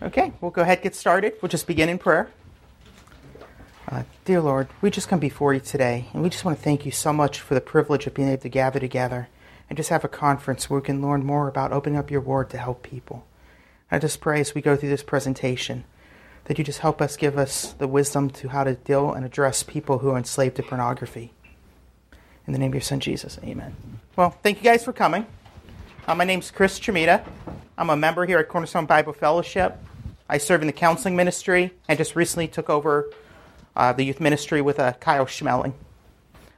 Okay, we'll go ahead and get started. We'll just begin in prayer. Uh, dear Lord, we just come before you today, and we just want to thank you so much for the privilege of being able to gather together and just have a conference where we can learn more about opening up your word to help people. I just pray as we go through this presentation that you just help us give us the wisdom to how to deal and address people who are enslaved to pornography. In the name of your son Jesus, amen. Well, thank you guys for coming. Uh, my name's Chris Chimita. I'm a member here at Cornerstone Bible Fellowship. I serve in the counseling ministry and just recently took over uh, the youth ministry with uh, Kyle Schmeling,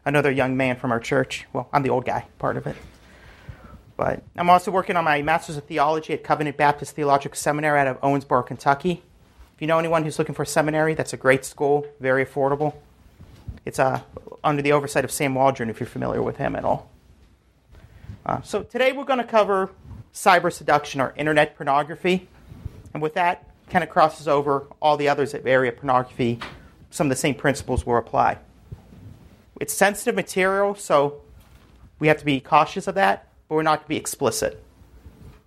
another young man from our church. Well, I'm the old guy, part of it. But I'm also working on my Master's of Theology at Covenant Baptist Theological Seminary out of Owensboro, Kentucky. If you know anyone who's looking for a seminary, that's a great school, very affordable. It's uh, under the oversight of Sam Waldron, if you're familiar with him at all. Uh, so today we're going to cover cyber seduction or internet pornography. And with that, kind of crosses over all the others that area pornography. Some of the same principles will apply. It's sensitive material, so we have to be cautious of that, but we're not going to be explicit.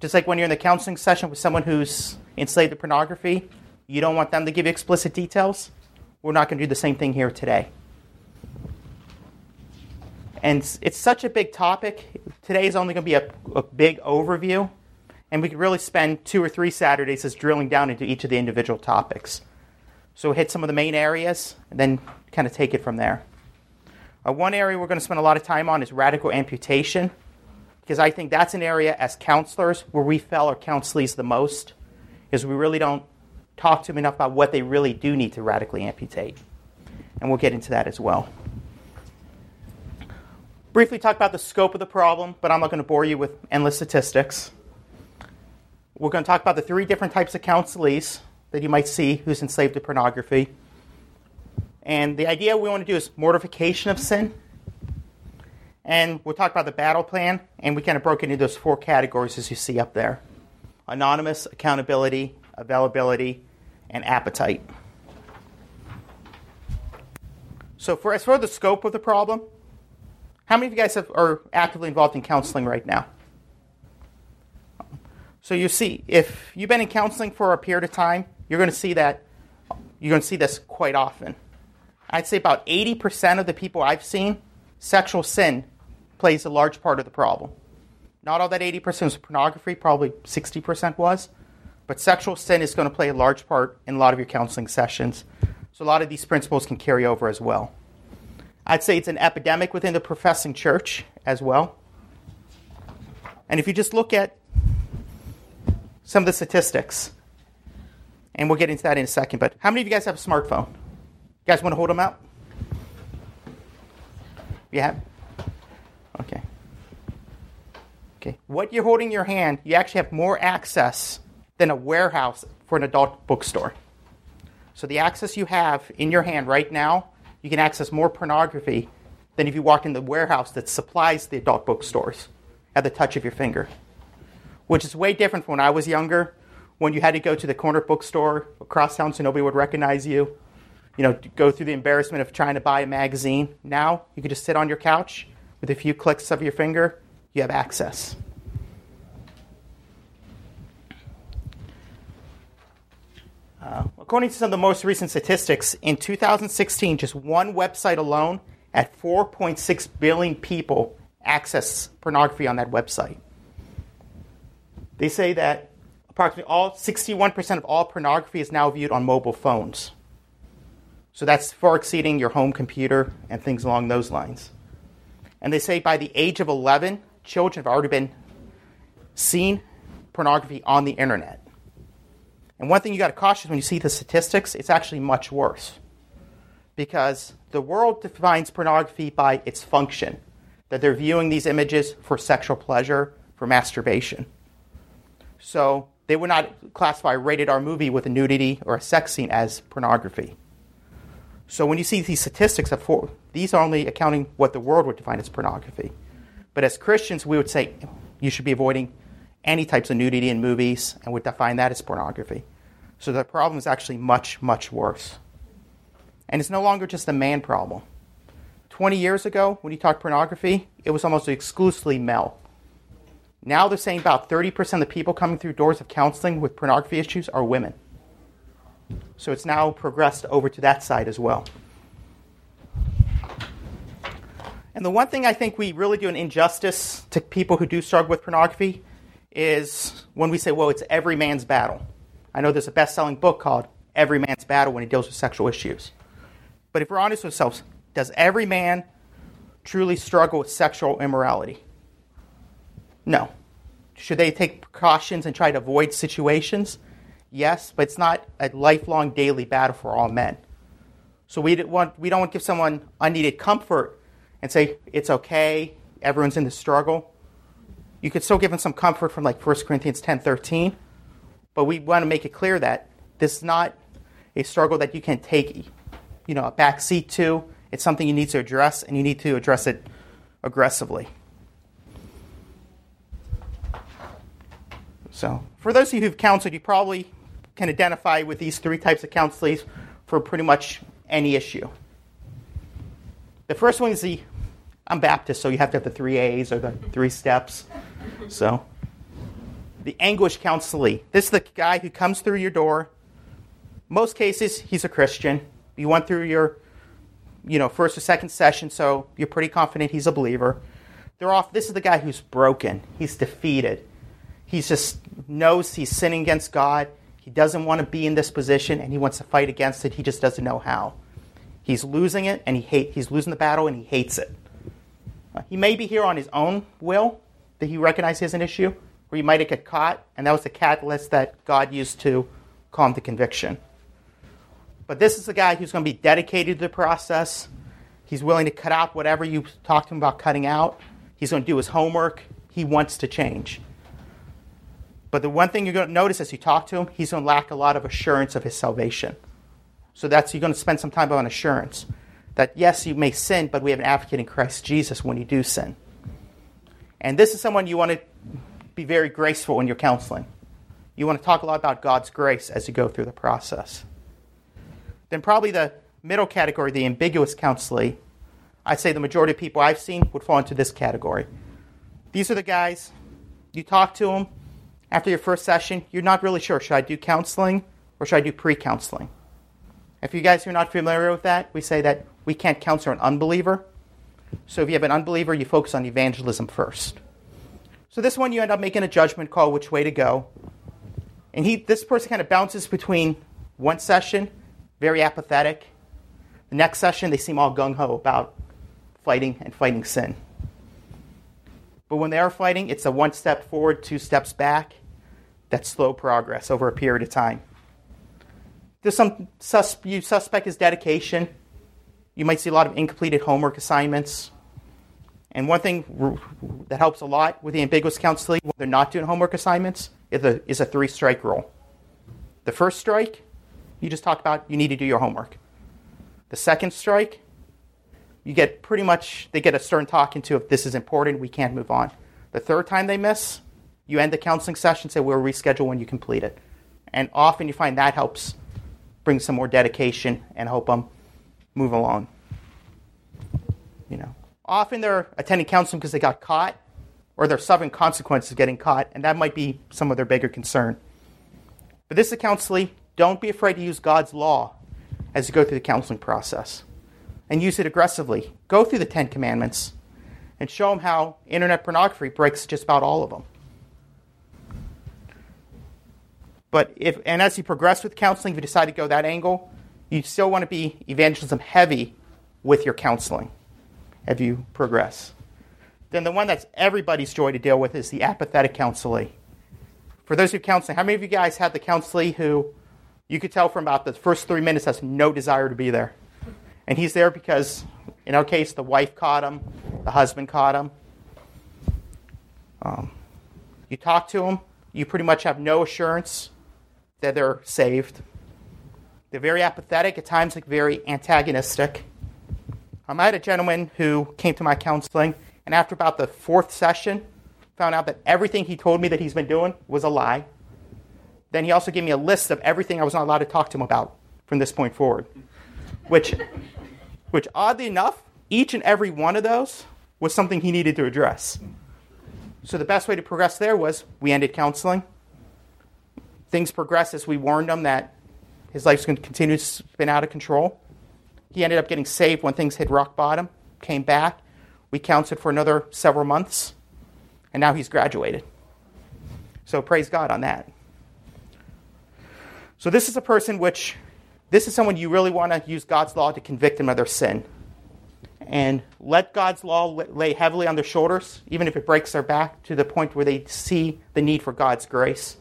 Just like when you're in the counseling session with someone who's enslaved to pornography, you don't want them to give you explicit details. We're not going to do the same thing here today. And it's such a big topic. Today is only going to be a, a big overview, and we could really spend two or three Saturdays just drilling down into each of the individual topics. So hit some of the main areas and then kind of take it from there. Uh, one area we're going to spend a lot of time on is radical amputation, because I think that's an area as counselors where we fail our counselees the most, is we really don't talk to them enough about what they really do need to radically amputate. And we'll get into that as well. Briefly talk about the scope of the problem, but I'm not going to bore you with endless statistics. We're going to talk about the three different types of counselees that you might see who's enslaved to pornography. And the idea we want to do is mortification of sin. And we'll talk about the battle plan, and we kind of broke it into those four categories as you see up there anonymous, accountability, availability, and appetite. So, for as for the scope of the problem, how many of you guys have, are actively involved in counseling right now? So you see, if you've been in counseling for a period of time, you're going to see that you're going to see this quite often. I'd say about 80% of the people I've seen, sexual sin plays a large part of the problem. Not all that 80% was pornography, probably 60% was, but sexual sin is going to play a large part in a lot of your counseling sessions. So a lot of these principles can carry over as well. I'd say it's an epidemic within the professing church as well. And if you just look at some of the statistics, and we'll get into that in a second, but how many of you guys have a smartphone? You guys want to hold them out? You have? Okay. Okay. What you're holding in your hand, you actually have more access than a warehouse for an adult bookstore. So the access you have in your hand right now you can access more pornography than if you walk in the warehouse that supplies the adult bookstores at the touch of your finger. Which is way different from when I was younger, when you had to go to the corner bookstore across town so nobody would recognize you. You know, go through the embarrassment of trying to buy a magazine. Now you can just sit on your couch with a few clicks of your finger, you have access. Uh, according to some of the most recent statistics, in 2016, just one website alone had 4.6 billion people access pornography on that website. They say that approximately all 61% of all pornography is now viewed on mobile phones. So that's far exceeding your home computer and things along those lines. And they say by the age of 11, children have already been seen pornography on the internet. And one thing you got to caution when you see the statistics, it's actually much worse. Because the world defines pornography by its function, that they're viewing these images for sexual pleasure, for masturbation. So they would not classify a rated R movie with a nudity or a sex scene as pornography. So when you see these statistics, of four, these are only accounting what the world would define as pornography. But as Christians, we would say you should be avoiding any types of nudity in movies and would define that as pornography. So the problem is actually much, much worse. And it's no longer just a man problem. 20 years ago, when you talked pornography, it was almost exclusively male. Now they're saying about 30% of the people coming through doors of counseling with pornography issues are women. So it's now progressed over to that side as well. And the one thing I think we really do an injustice to people who do struggle with pornography is when we say, well, it's every man's battle. I know there's a best selling book called Every Man's Battle when he deals with sexual issues. But if we're honest with ourselves, does every man truly struggle with sexual immorality? No. Should they take precautions and try to avoid situations? Yes, but it's not a lifelong daily battle for all men. So we don't want, we don't want to give someone unneeded comfort and say, it's okay, everyone's in the struggle. You could still give them some comfort from like 1 Corinthians 10 13, but we want to make it clear that this is not a struggle that you can take you know, a back seat to. It's something you need to address, and you need to address it aggressively. So, for those of you who've counseled, you probably can identify with these three types of counseling for pretty much any issue. The first one is the I'm Baptist, so you have to have the three A's or the three steps. So, the anguish counselee. This is the guy who comes through your door. Most cases, he's a Christian. You went through your, you know, first or second session, so you're pretty confident he's a believer. They're off. This is the guy who's broken. He's defeated. He just knows he's sinning against God. He doesn't want to be in this position, and he wants to fight against it. He just doesn't know how. He's losing it, and he hate. He's losing the battle, and he hates it. He may be here on his own will that he recognizes he has an issue, or he might have got caught, and that was the catalyst that God used to calm the conviction. But this is a guy who's going to be dedicated to the process. He's willing to cut out whatever you talked to him about cutting out. He's going to do his homework. He wants to change. But the one thing you're going to notice as you talk to him, he's going to lack a lot of assurance of his salvation. So that's you're going to spend some time on assurance that yes, you may sin, but we have an advocate in Christ Jesus when you do sin. And this is someone you want to be very graceful in your counseling. You want to talk a lot about God's grace as you go through the process. Then, probably the middle category, the ambiguous counselee, I'd say the majority of people I've seen would fall into this category. These are the guys, you talk to them after your first session, you're not really sure should I do counseling or should I do pre counseling? If you guys are not familiar with that, we say that we can't counsel an unbeliever. So if you have an unbeliever, you focus on evangelism first. So this one, you end up making a judgment call which way to go. And he, this person kind of bounces between one session very apathetic. The next session, they seem all gung ho about fighting and fighting sin. But when they are fighting, it's a one step forward, two steps back. That's slow progress over a period of time. There's some sus- you suspect is dedication. You might see a lot of incompleted homework assignments. And one thing that helps a lot with the ambiguous counseling when they're not doing homework assignments is a, is a three strike rule. The first strike, you just talk about you need to do your homework. The second strike, you get pretty much, they get a stern talking to if this is important, we can't move on. The third time they miss, you end the counseling session, say we'll reschedule when you complete it. And often you find that helps bring some more dedication and help them move along. You know, often they're attending counseling because they got caught or they're suffering consequences of getting caught, and that might be some of their bigger concern. But this is a counselee don't be afraid to use God's law as you go through the counseling process and use it aggressively. Go through the Ten Commandments and show them how internet pornography breaks just about all of them. But if, and as you progress with counseling, if you decide to go that angle, you still want to be evangelism heavy with your counseling as you progress. Then the one that's everybody's joy to deal with is the apathetic counselee. For those who counseling, how many of you guys had the counselee who you could tell from about the first three minutes has no desire to be there. And he's there because, in our case, the wife caught him, the husband caught him. Um, you talk to them, you pretty much have no assurance that they're saved. They're very apathetic, at times, like very antagonistic. Um, I had a gentleman who came to my counseling, and after about the fourth session, found out that everything he told me that he's been doing was a lie. Then he also gave me a list of everything I was not allowed to talk to him about from this point forward. Which, which oddly enough, each and every one of those was something he needed to address. So the best way to progress there was we ended counseling. Things progressed as we warned him that his life's going to continue to spin out of control. He ended up getting saved when things hit rock bottom, came back. We counseled for another several months, and now he's graduated. So praise God on that. So this is a person which, this is someone you really want to use God's law to convict them of their sin. And let God's law lay heavily on their shoulders, even if it breaks their back, to the point where they see the need for God's grace.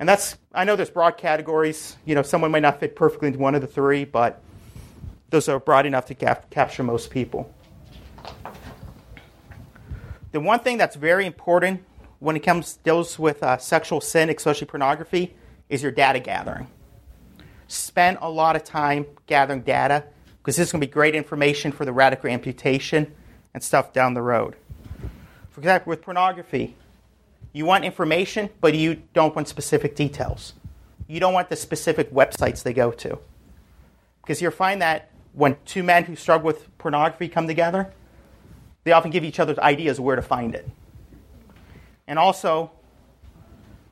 And that's, I know there's broad categories. You know, someone might not fit perfectly into one of the three, but those are broad enough to cap- capture most people. The one thing that's very important when it comes deals with uh, sexual sin, especially pornography, is your data gathering. Spend a lot of time gathering data because this is going to be great information for the radical amputation and stuff down the road. For example, with pornography, you want information, but you don't want specific details. You don't want the specific websites they go to. Because you'll find that when two men who struggle with pornography come together, they often give each other ideas where to find it. And also,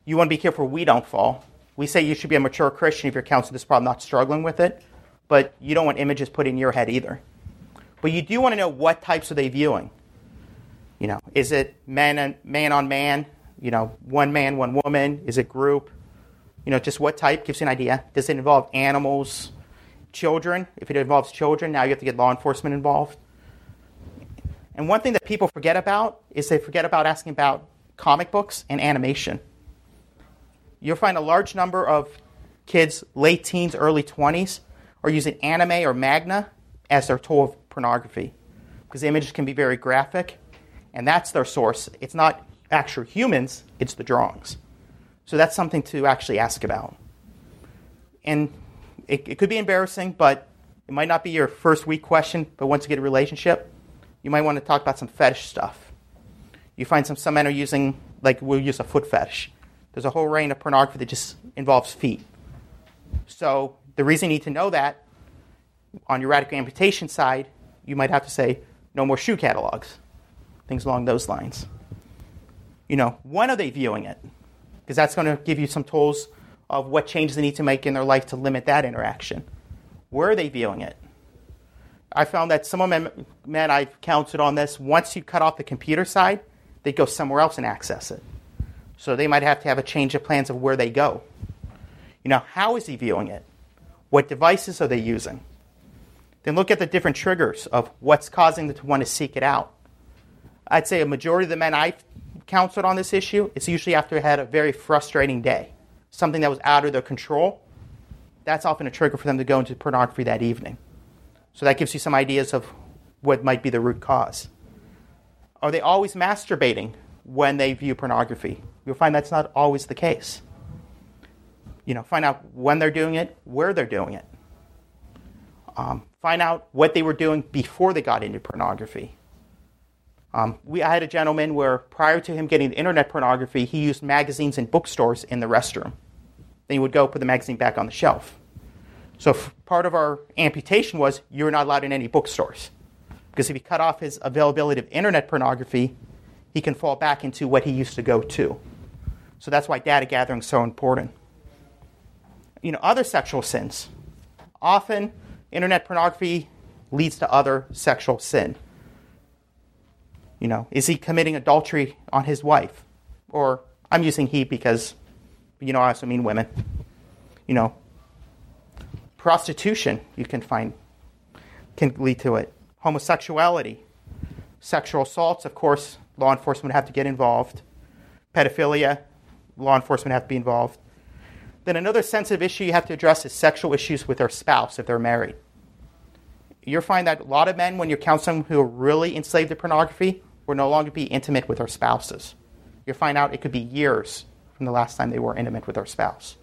you want to be careful we don't fall. We say you should be a mature Christian if you're counseling this problem, not struggling with it, but you don't want images put in your head either. But you do want to know what types are they viewing. You know, is it man and man on man? You know, one man, one woman? Is it group? You know, just what type gives you an idea. Does it involve animals, children? If it involves children, now you have to get law enforcement involved. And one thing that people forget about is they forget about asking about comic books, and animation. You'll find a large number of kids, late teens, early 20s, are using anime or manga as their tool of pornography because images can be very graphic, and that's their source. It's not actual humans, it's the drawings. So that's something to actually ask about. And it, it could be embarrassing, but it might not be your first week question, but once you get a relationship, you might want to talk about some fetish stuff you find some, some men are using, like, we'll use a foot fetish. There's a whole range of pornography that just involves feet. So the reason you need to know that on your radical amputation side, you might have to say, no more shoe catalogs, things along those lines. You know, when are they viewing it? Because that's going to give you some tools of what changes they need to make in their life to limit that interaction. Where are they viewing it? I found that some of men, men I've counseled on this, once you cut off the computer side, they go somewhere else and access it. So they might have to have a change of plans of where they go. You know, how is he viewing it? What devices are they using? Then look at the different triggers of what's causing them to want to seek it out. I'd say a majority of the men I've counseled on this issue, it's usually after they had a very frustrating day, something that was out of their control. That's often a trigger for them to go into pornography that evening. So that gives you some ideas of what might be the root cause. Are they always masturbating when they view pornography? You'll find that's not always the case. You know, find out when they're doing it, where they're doing it. Um, find out what they were doing before they got into pornography. Um, we, I had a gentleman where prior to him getting internet pornography, he used magazines in bookstores in the restroom. Then he would go put the magazine back on the shelf. So part of our amputation was you're not allowed in any bookstores. Because if you cut off his availability of internet pornography, he can fall back into what he used to go to. So that's why data gathering is so important. You know, other sexual sins. Often, internet pornography leads to other sexual sin. You know, is he committing adultery on his wife? Or I'm using he because, you know, I also mean women. You know, prostitution you can find can lead to it homosexuality, sexual assaults, of course, law enforcement have to get involved. Pedophilia, law enforcement have to be involved. Then another sensitive issue you have to address is sexual issues with their spouse if they're married. You'll find that a lot of men, when you're counseling who are really enslaved to pornography, will no longer be intimate with their spouses. You'll find out it could be years from the last time they were intimate with their spouse.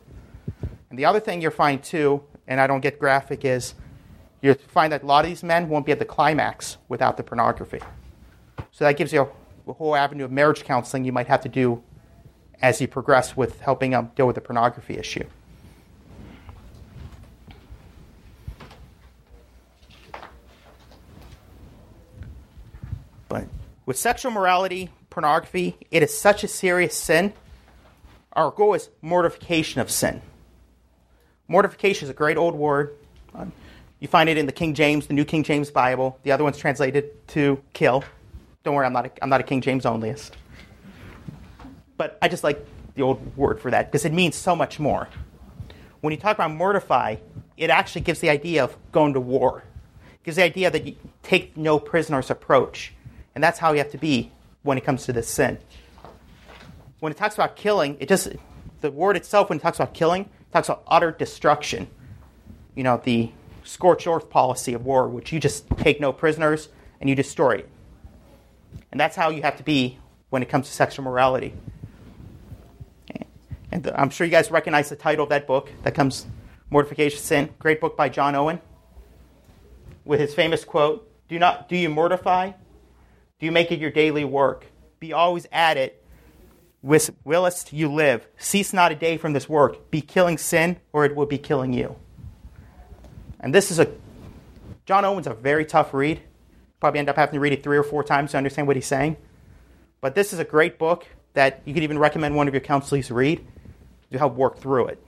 And the other thing you'll find too, and I don't get graphic, is you'll find that a lot of these men won't be at the climax without the pornography. So that gives you a, a whole avenue of marriage counseling you might have to do as you progress with helping them deal with the pornography issue. But with sexual morality, pornography, it is such a serious sin. Our goal is mortification of sin. mortification is a great old word. You find it in the King James, the New King James Bible. The other one's translated to kill. Don't worry, I'm not a, I'm not a King James onlyist. But I just like the old word for that because it means so much more. When you talk about mortify, it actually gives the idea of going to war. It gives the idea that you take no prisoners approach. And that's how you have to be when it comes to this sin. When it talks about killing, it just the word itself when it talks about killing, talks about utter destruction. You know, the scorched earth policy of war, which you just take no prisoners and you destroy it. And that's how you have to be when it comes to sexual morality. And I'm sure you guys recognize the title of that book that comes Mortification Sin. Great book by John Owen. With his famous quote, Do not do you mortify? Do you make it your daily work? Be always at it. Willest you live? Cease not a day from this work. Be killing sin, or it will be killing you. And this is a John Owen's a very tough read. Probably end up having to read it three or four times to understand what he's saying. But this is a great book that you could even recommend one of your counselors read to help work through it.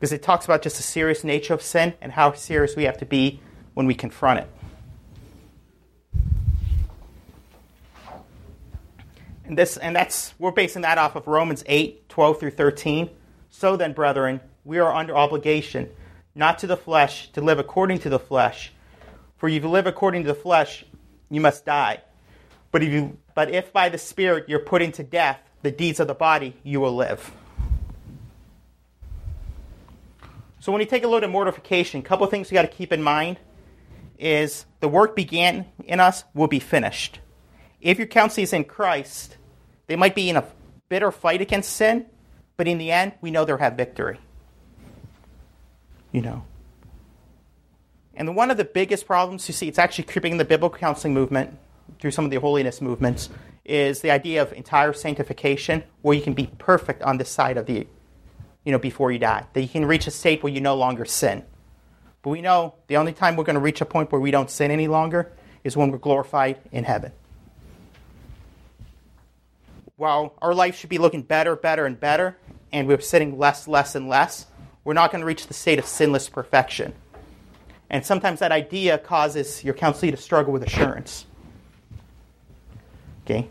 Because it talks about just the serious nature of sin and how serious we have to be when we confront it. And this and that's we're basing that off of Romans 8, 12 through 13. So then, brethren, we are under obligation, not to the flesh, to live according to the flesh. For if you live according to the flesh, you must die. But if you but if by the Spirit you're putting to death the deeds of the body, you will live. So when you take a look at mortification, a couple of things you got to keep in mind is the work began in us will be finished. If your counsel is in Christ, they might be in a bitter fight against sin, but in the end, we know they'll have victory. You know. And one of the biggest problems you see, it's actually creeping in the biblical counseling movement through some of the holiness movements, is the idea of entire sanctification, where you can be perfect on this side of the you know, before you die. That you can reach a state where you no longer sin. But we know the only time we're going to reach a point where we don't sin any longer is when we're glorified in heaven. While our life should be looking better, better, and better, and we're sinning less, less, and less, we're not going to reach the state of sinless perfection. And sometimes that idea causes your counselee to struggle with assurance. Okay?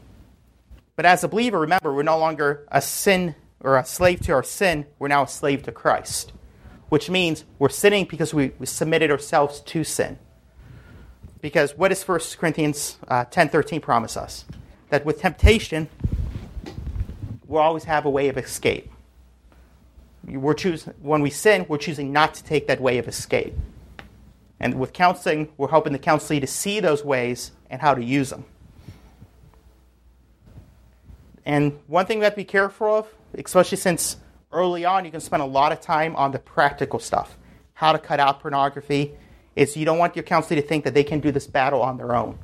But as a believer, remember, we're no longer a sin or a slave to our sin, we're now a slave to Christ, which means we're sinning because we, we submitted ourselves to sin. Because what does 1 Corinthians uh, 10.13 promise us? That with temptation, we'll always have a way of escape. We're choose, when we sin, we're choosing not to take that way of escape. And with counseling, we're helping the counselee to see those ways and how to use them. And one thing we have to be careful of especially since early on you can spend a lot of time on the practical stuff how to cut out pornography is you don't want your counselor to think that they can do this battle on their own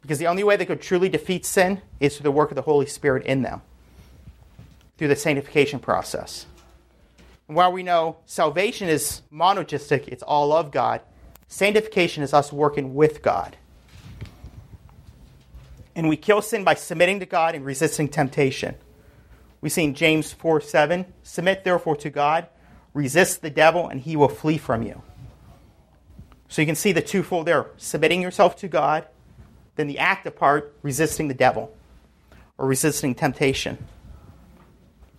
because the only way they could truly defeat sin is through the work of the holy spirit in them through the sanctification process and while we know salvation is monergistic it's all of god sanctification is us working with god and we kill sin by submitting to god and resisting temptation we see in James 4 7, submit therefore to God, resist the devil, and he will flee from you. So you can see the twofold there submitting yourself to God, then the active part, resisting the devil or resisting temptation.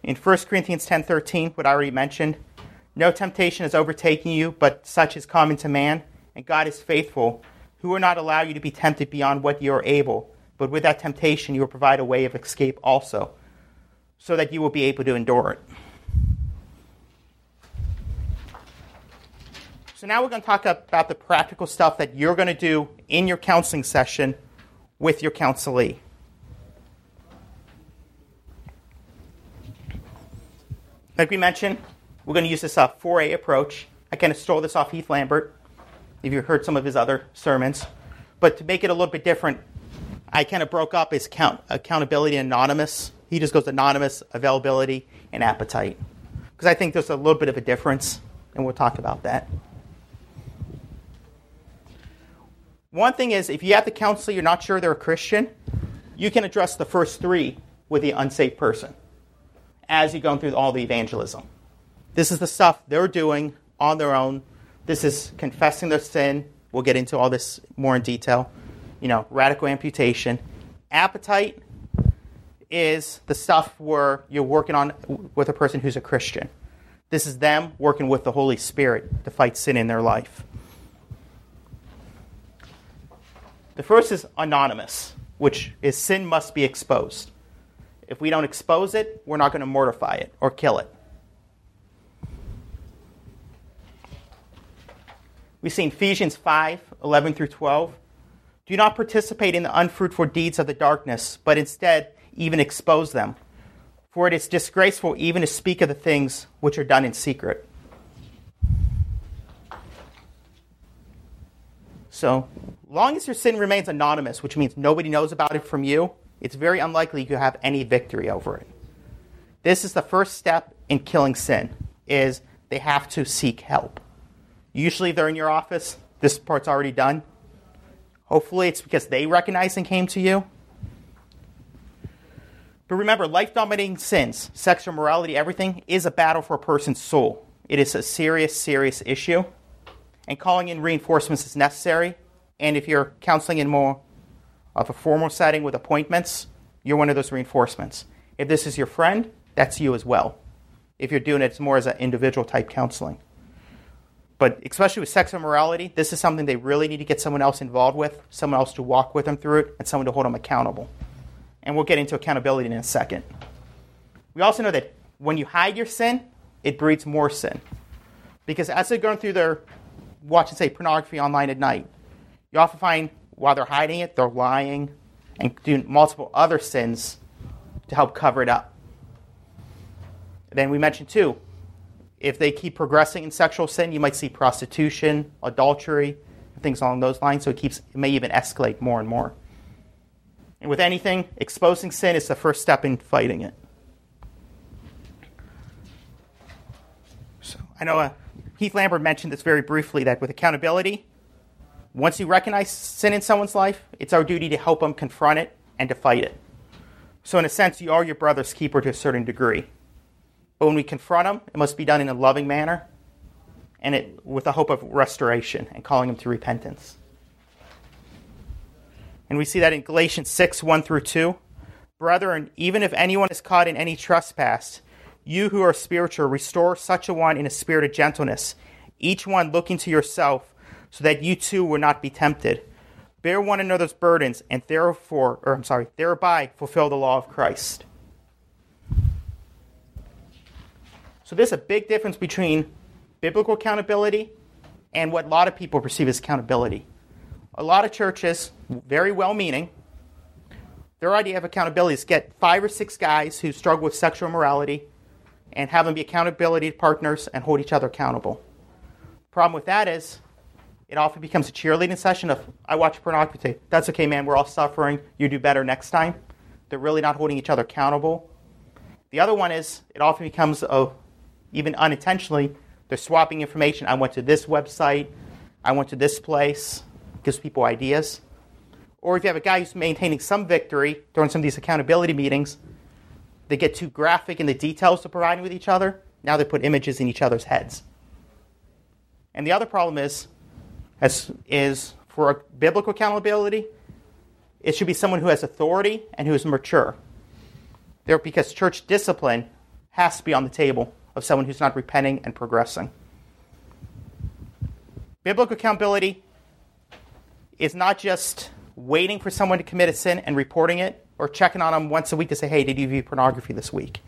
In 1 Corinthians 10:13, what I already mentioned, no temptation has overtaken you, but such is common to man, and God is faithful, who will not allow you to be tempted beyond what you are able, but with that temptation you will provide a way of escape also so that you will be able to endure it. So now we're going to talk about the practical stuff that you're going to do in your counseling session with your counselee. Like we mentioned, we're going to use this uh, 4A approach. I kind of stole this off Heath Lambert, if you heard some of his other sermons. But to make it a little bit different, I kind of broke up his count, accountability anonymous he just goes anonymous, availability, and appetite. Because I think there's a little bit of a difference, and we'll talk about that. One thing is, if you have the counselor, you're not sure they're a Christian, you can address the first three with the unsafe person as you're going through all the evangelism. This is the stuff they're doing on their own. This is confessing their sin. We'll get into all this more in detail. You know, radical amputation. Appetite is the stuff where you're working on with a person who's a Christian. This is them working with the Holy Spirit to fight sin in their life. The first is anonymous, which is sin must be exposed. If we don't expose it, we're not going to mortify it or kill it. We see in Ephesians 5 11 through 12. Do not participate in the unfruitful deeds of the darkness, but instead even expose them. For it is disgraceful even to speak of the things which are done in secret. So, long as your sin remains anonymous, which means nobody knows about it from you, it's very unlikely you have any victory over it. This is the first step in killing sin is they have to seek help. Usually they're in your office, this part's already done. Hopefully it's because they recognized and came to you. But remember, life dominating sins, sexual morality, everything is a battle for a person's soul. It is a serious, serious issue. And calling in reinforcements is necessary. And if you're counseling in more of a formal setting with appointments, you're one of those reinforcements. If this is your friend, that's you as well. If you're doing it it's more as an individual type counseling. But especially with sex and morality, this is something they really need to get someone else involved with, someone else to walk with them through it, and someone to hold them accountable and we'll get into accountability in a second. We also know that when you hide your sin, it breeds more sin. Because as they're going through their watching, say, pornography online at night, you often find while they're hiding it, they're lying and doing multiple other sins to help cover it up. Then we mentioned, too, if they keep progressing in sexual sin, you might see prostitution, adultery, things along those lines. So it keeps it may even escalate more and more. And with anything, exposing sin is the first step in fighting it. So I know uh, Heath Lambert mentioned this very briefly that with accountability, once you recognize sin in someone's life, it's our duty to help them confront it and to fight it. So, in a sense, you are your brother's keeper to a certain degree. But when we confront them, it must be done in a loving manner and it, with the hope of restoration and calling them to repentance. And we see that in Galatians 6 1 through 2. Brethren, even if anyone is caught in any trespass, you who are spiritual, restore such a one in a spirit of gentleness, each one looking to yourself, so that you too will not be tempted. Bear one another's burdens, and therefore, or I'm sorry, thereby fulfill the law of Christ. So there's a big difference between biblical accountability and what a lot of people perceive as accountability a lot of churches, very well meaning, their idea of accountability is get five or six guys who struggle with sexual morality and have them be accountability partners and hold each other accountable. Problem with that is it often becomes a cheerleading session of I watch pornography. That's okay, man. We're all suffering. You do better next time. They're really not holding each other accountable. The other one is it often becomes a, even unintentionally they're swapping information. I went to this website. I went to this place gives people ideas. Or if you have a guy who's maintaining some victory during some of these accountability meetings, they get too graphic in the details they're providing with each other. Now they put images in each other's heads. And the other problem is, as, is for biblical accountability, it should be someone who has authority and who is mature. There, because church discipline has to be on the table of someone who's not repenting and progressing. Biblical accountability is not just waiting for someone to commit a sin and reporting it or checking on them once a week to say, hey, did you view pornography this week?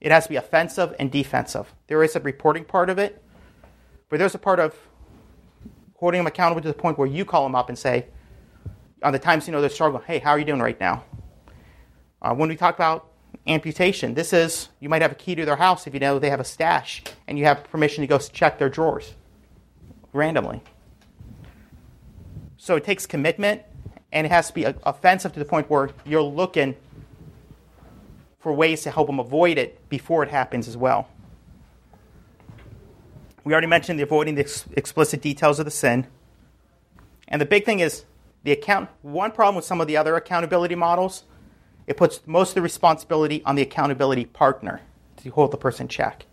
It has to be offensive and defensive. There is a reporting part of it, but there's a part of holding them accountable to the point where you call them up and say, on the times you know they're struggling, hey, how are you doing right now? Uh, when we talk about amputation, this is you might have a key to their house if you know they have a stash and you have permission to go check their drawers randomly. So it takes commitment, and it has to be offensive to the point where you're looking for ways to help them avoid it before it happens as well. We already mentioned the avoiding the ex- explicit details of the sin. And the big thing is the account one problem with some of the other accountability models, it puts most of the responsibility on the accountability partner to hold the person check.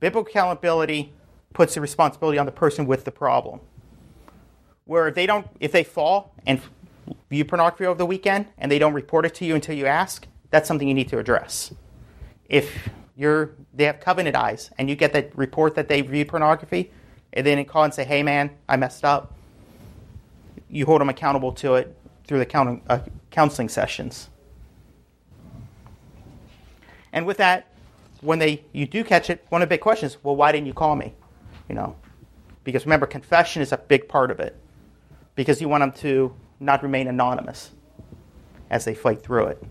Biblical accountability puts the responsibility on the person with the problem. Where if they don't, if they fall and view pornography over the weekend and they don't report it to you until you ask, that's something you need to address. If you're, they have covenant eyes and you get that report that they viewed pornography, and then call and say, "Hey, man, I messed up," you hold them accountable to it through the uh, counseling sessions. And with that, when they you do catch it, one of the big questions, well, why didn't you call me? You know, because remember, confession is a big part of it, because you want them to not remain anonymous as they fight through it,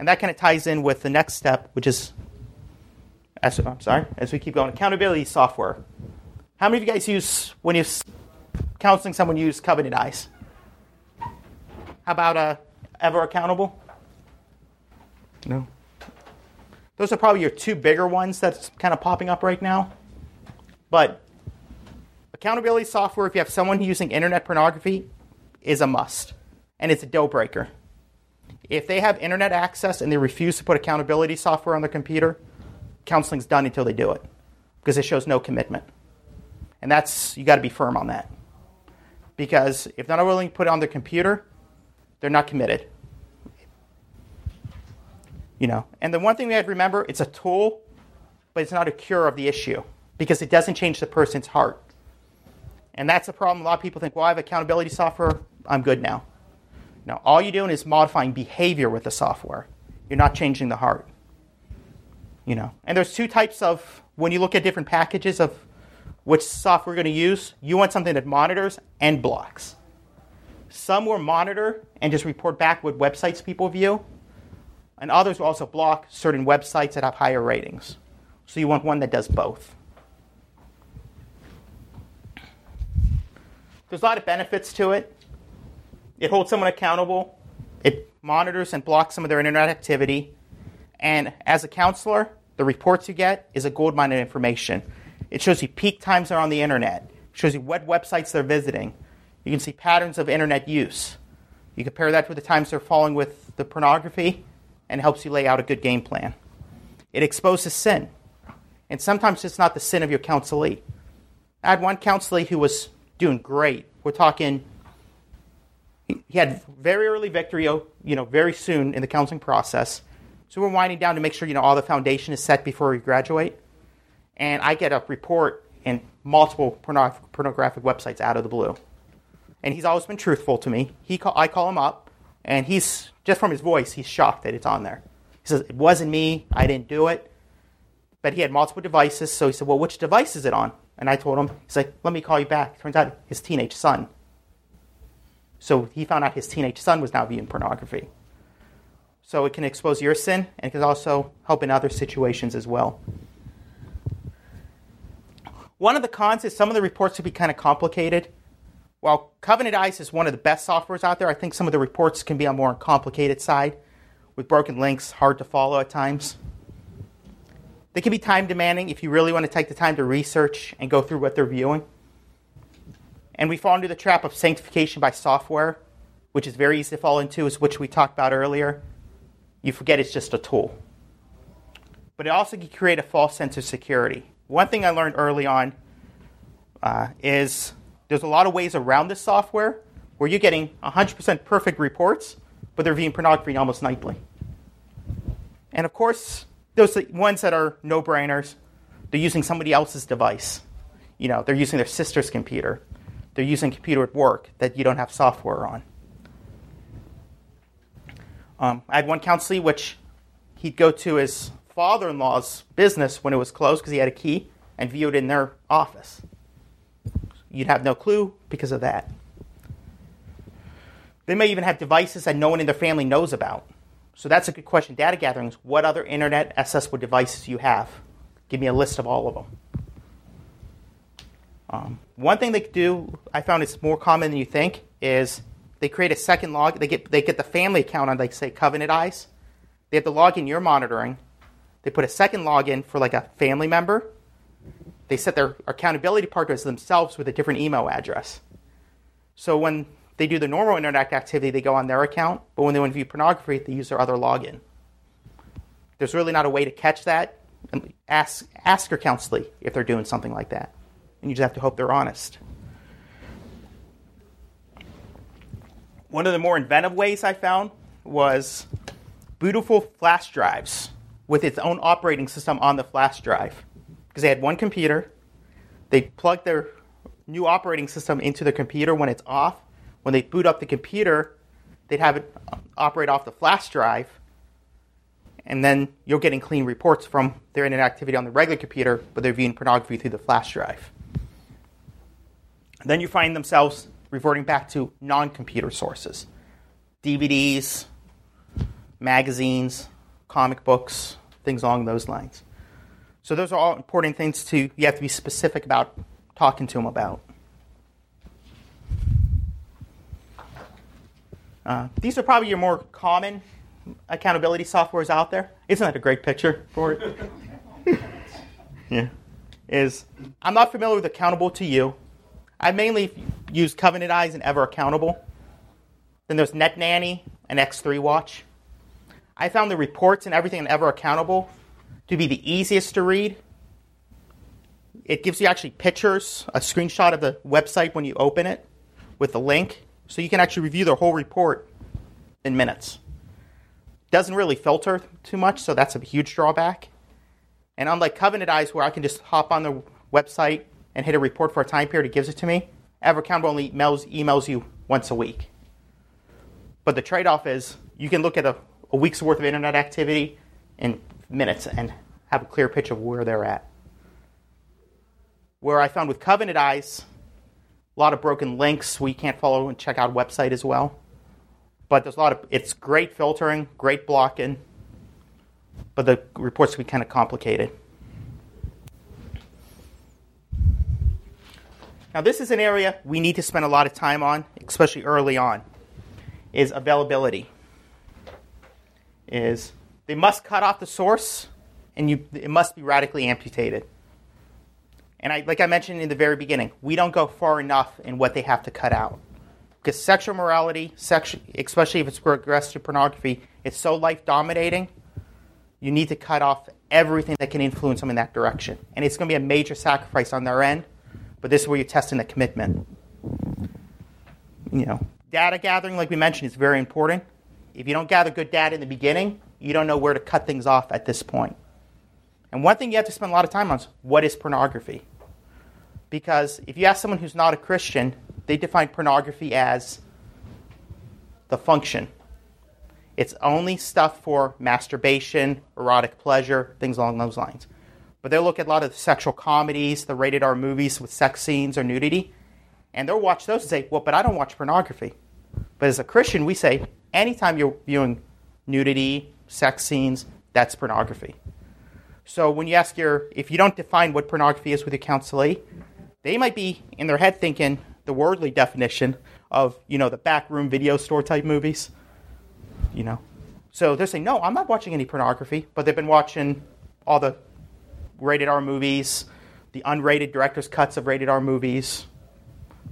and that kind of ties in with the next step, which is, as, I'm sorry, as we keep going, accountability software. How many of you guys use when you're counseling someone use Covenant Eyes? How about uh, Ever Accountable? No. Those are probably your two bigger ones that's kind of popping up right now. But accountability software, if you have someone using internet pornography, is a must. And it's a deal breaker. If they have internet access and they refuse to put accountability software on their computer, counseling's done until they do it because it shows no commitment. And that's, you got to be firm on that. Because if they're not willing to put it on their computer, they're not committed. You know, and the one thing we have to remember, it's a tool, but it's not a cure of the issue because it doesn't change the person's heart. And that's the problem. A lot of people think, well, I have accountability software, I'm good now. Now, all you're doing is modifying behavior with the software. You're not changing the heart. You know, and there's two types of when you look at different packages of which software we're going to use, you want something that monitors and blocks. Some will monitor and just report back what websites people view, and others will also block certain websites that have higher ratings. So you want one that does both. There's a lot of benefits to it. It holds someone accountable. It monitors and blocks some of their internet activity. And as a counselor, the reports you get is a gold mine of information. It shows you peak times they're on the internet. It shows you what websites they're visiting. You can see patterns of internet use. You compare that with the times they're falling with the pornography, and helps you lay out a good game plan. It exposes sin. And sometimes it's not the sin of your counselee. I had one counselee who was doing great. We're talking, he had very early victory, you know, very soon in the counseling process. So we're winding down to make sure, you know, all the foundation is set before we graduate. And I get a report and multiple pornographic websites out of the blue. And he's always been truthful to me. He call, I call him up, and he's just from his voice, he's shocked that it's on there. He says, It wasn't me, I didn't do it. But he had multiple devices, so he said, Well, which device is it on? And I told him, He's like, Let me call you back. Turns out his teenage son. So he found out his teenage son was now viewing pornography. So it can expose your sin and it can also help in other situations as well. One of the cons is some of the reports can be kind of complicated. While Covenant Eyes is one of the best softwares out there, I think some of the reports can be on more complicated side with broken links, hard to follow at times. They can be time demanding if you really want to take the time to research and go through what they're viewing. And we fall into the trap of sanctification by software, which is very easy to fall into, is which we talked about earlier. You forget it's just a tool. But it also can create a false sense of security. One thing I learned early on uh, is there's a lot of ways around this software where you're getting 100% perfect reports, but they're viewing pornography almost nightly. And of course, those ones that are no brainers, they're using somebody else's device. You know, they're using their sister's computer. They're using a computer at work that you don't have software on. Um, I had one counselee which he'd go to his father in law's business when it was closed because he had a key and view it in their office. You'd have no clue because of that. They may even have devices that no one in their family knows about. So that's a good question. Data gathering is what other internet accessible devices you have. Give me a list of all of them. Um, one thing they could do, I found it's more common than you think, is they create a second log. They get they get the family account on, like say Covenant Eyes. They have the login you're monitoring. They put a second login for like a family member, they set their accountability partners themselves with a different email address. So when they do the normal internet activity, they go on their account, but when they want to view pornography, they use their other login. There's really not a way to catch that um, ask, ask your counselee if they're doing something like that. And you just have to hope they're honest. One of the more inventive ways I found was bootable flash drives with its own operating system on the flash drive. Because they had one computer, they plugged their new operating system into the computer when it's off. When they boot up the computer, they'd have it um, operate off the flash drive, and then you're getting clean reports from their internet activity on the regular computer, but they're viewing pornography through the flash drive. then you find themselves reverting back to non computer sources DVDs, magazines, comic books, things along those lines. So those are all important things to you have to be specific about talking to them about. Uh, these are probably your more common accountability softwares out there. Isn't that a great picture for it? yeah. Is I'm not familiar with Accountable2You. I mainly use Covenant Eyes and Ever Accountable. Then there's Net Nanny and X3 Watch. I found the reports and everything in Ever Accountable to be the easiest to read. It gives you actually pictures, a screenshot of the website when you open it with the link, so you can actually review the whole report in minutes. Doesn't really filter too much, so that's a huge drawback. And unlike Covenant Eyes, where I can just hop on the website and hit a report for a time period, it gives it to me. EverAccountable only emails, emails you once a week. But the trade off is you can look at a, a week's worth of internet activity in minutes and have a clear picture of where they're at. Where I found with Covenant Eyes, a lot of broken links we can't follow and check out website as well. But there's a lot of it's great filtering, great blocking, but the reports can be kind of complicated. Now this is an area we need to spend a lot of time on, especially early on, is availability. Is they must cut off the source and you, it must be radically amputated. And I, like I mentioned in the very beginning, we don't go far enough in what they have to cut out. Because sexual morality, sexu- especially if it's regressed to pornography, it's so life dominating, you need to cut off everything that can influence them in that direction. And it's going to be a major sacrifice on their end, but this is where you're testing the commitment. You know, data gathering, like we mentioned, is very important. If you don't gather good data in the beginning, you don't know where to cut things off at this point. And one thing you have to spend a lot of time on is what is pornography? Because if you ask someone who's not a Christian, they define pornography as the function. It's only stuff for masturbation, erotic pleasure, things along those lines. But they'll look at a lot of sexual comedies, the rated R movies with sex scenes or nudity, and they'll watch those and say, well, but I don't watch pornography. But as a Christian, we say, anytime you're viewing nudity, sex scenes, that's pornography. So when you ask your, if you don't define what pornography is with your counselee, they might be in their head thinking the worldly definition of, you know, the backroom video store type movies. You know. So they're saying, no, I'm not watching any pornography, but they've been watching all the rated R movies, the unrated director's cuts of rated R movies,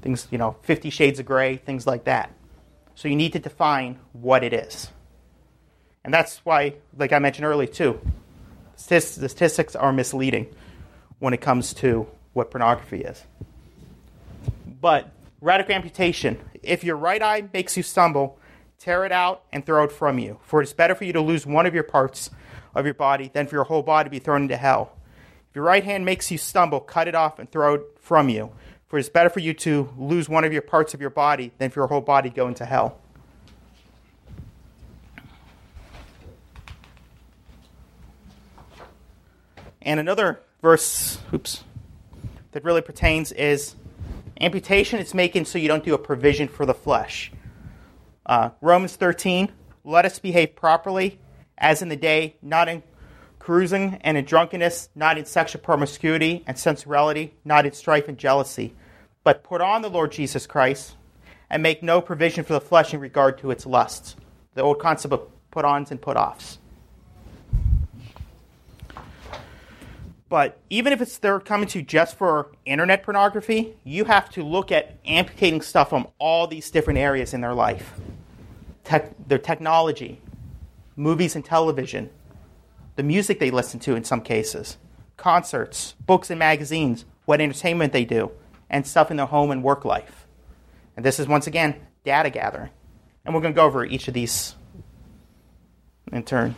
things, you know, Fifty Shades of Grey, things like that. So you need to define what it is. And that's why, like I mentioned earlier, too, statistics are misleading when it comes to what pornography is. But radical amputation, if your right eye makes you stumble, tear it out and throw it from you. For it is better for you to lose one of your parts of your body than for your whole body to be thrown into hell. If your right hand makes you stumble, cut it off and throw it from you. For it is better for you to lose one of your parts of your body than for your whole body go into hell. And another verse, oops, that really pertains is amputation It's making so you don't do a provision for the flesh. Uh, Romans 13, let us behave properly as in the day, not in carousing and in drunkenness, not in sexual promiscuity and sensuality, not in strife and jealousy, but put on the Lord Jesus Christ and make no provision for the flesh in regard to its lusts. The old concept of put ons and put offs. But even if it's they're coming to just for internet pornography, you have to look at amputating stuff from all these different areas in their life. Tech, their technology, movies and television, the music they listen to in some cases, concerts, books and magazines, what entertainment they do, and stuff in their home and work life. And this is once again data gathering. And we're going to go over each of these in turn.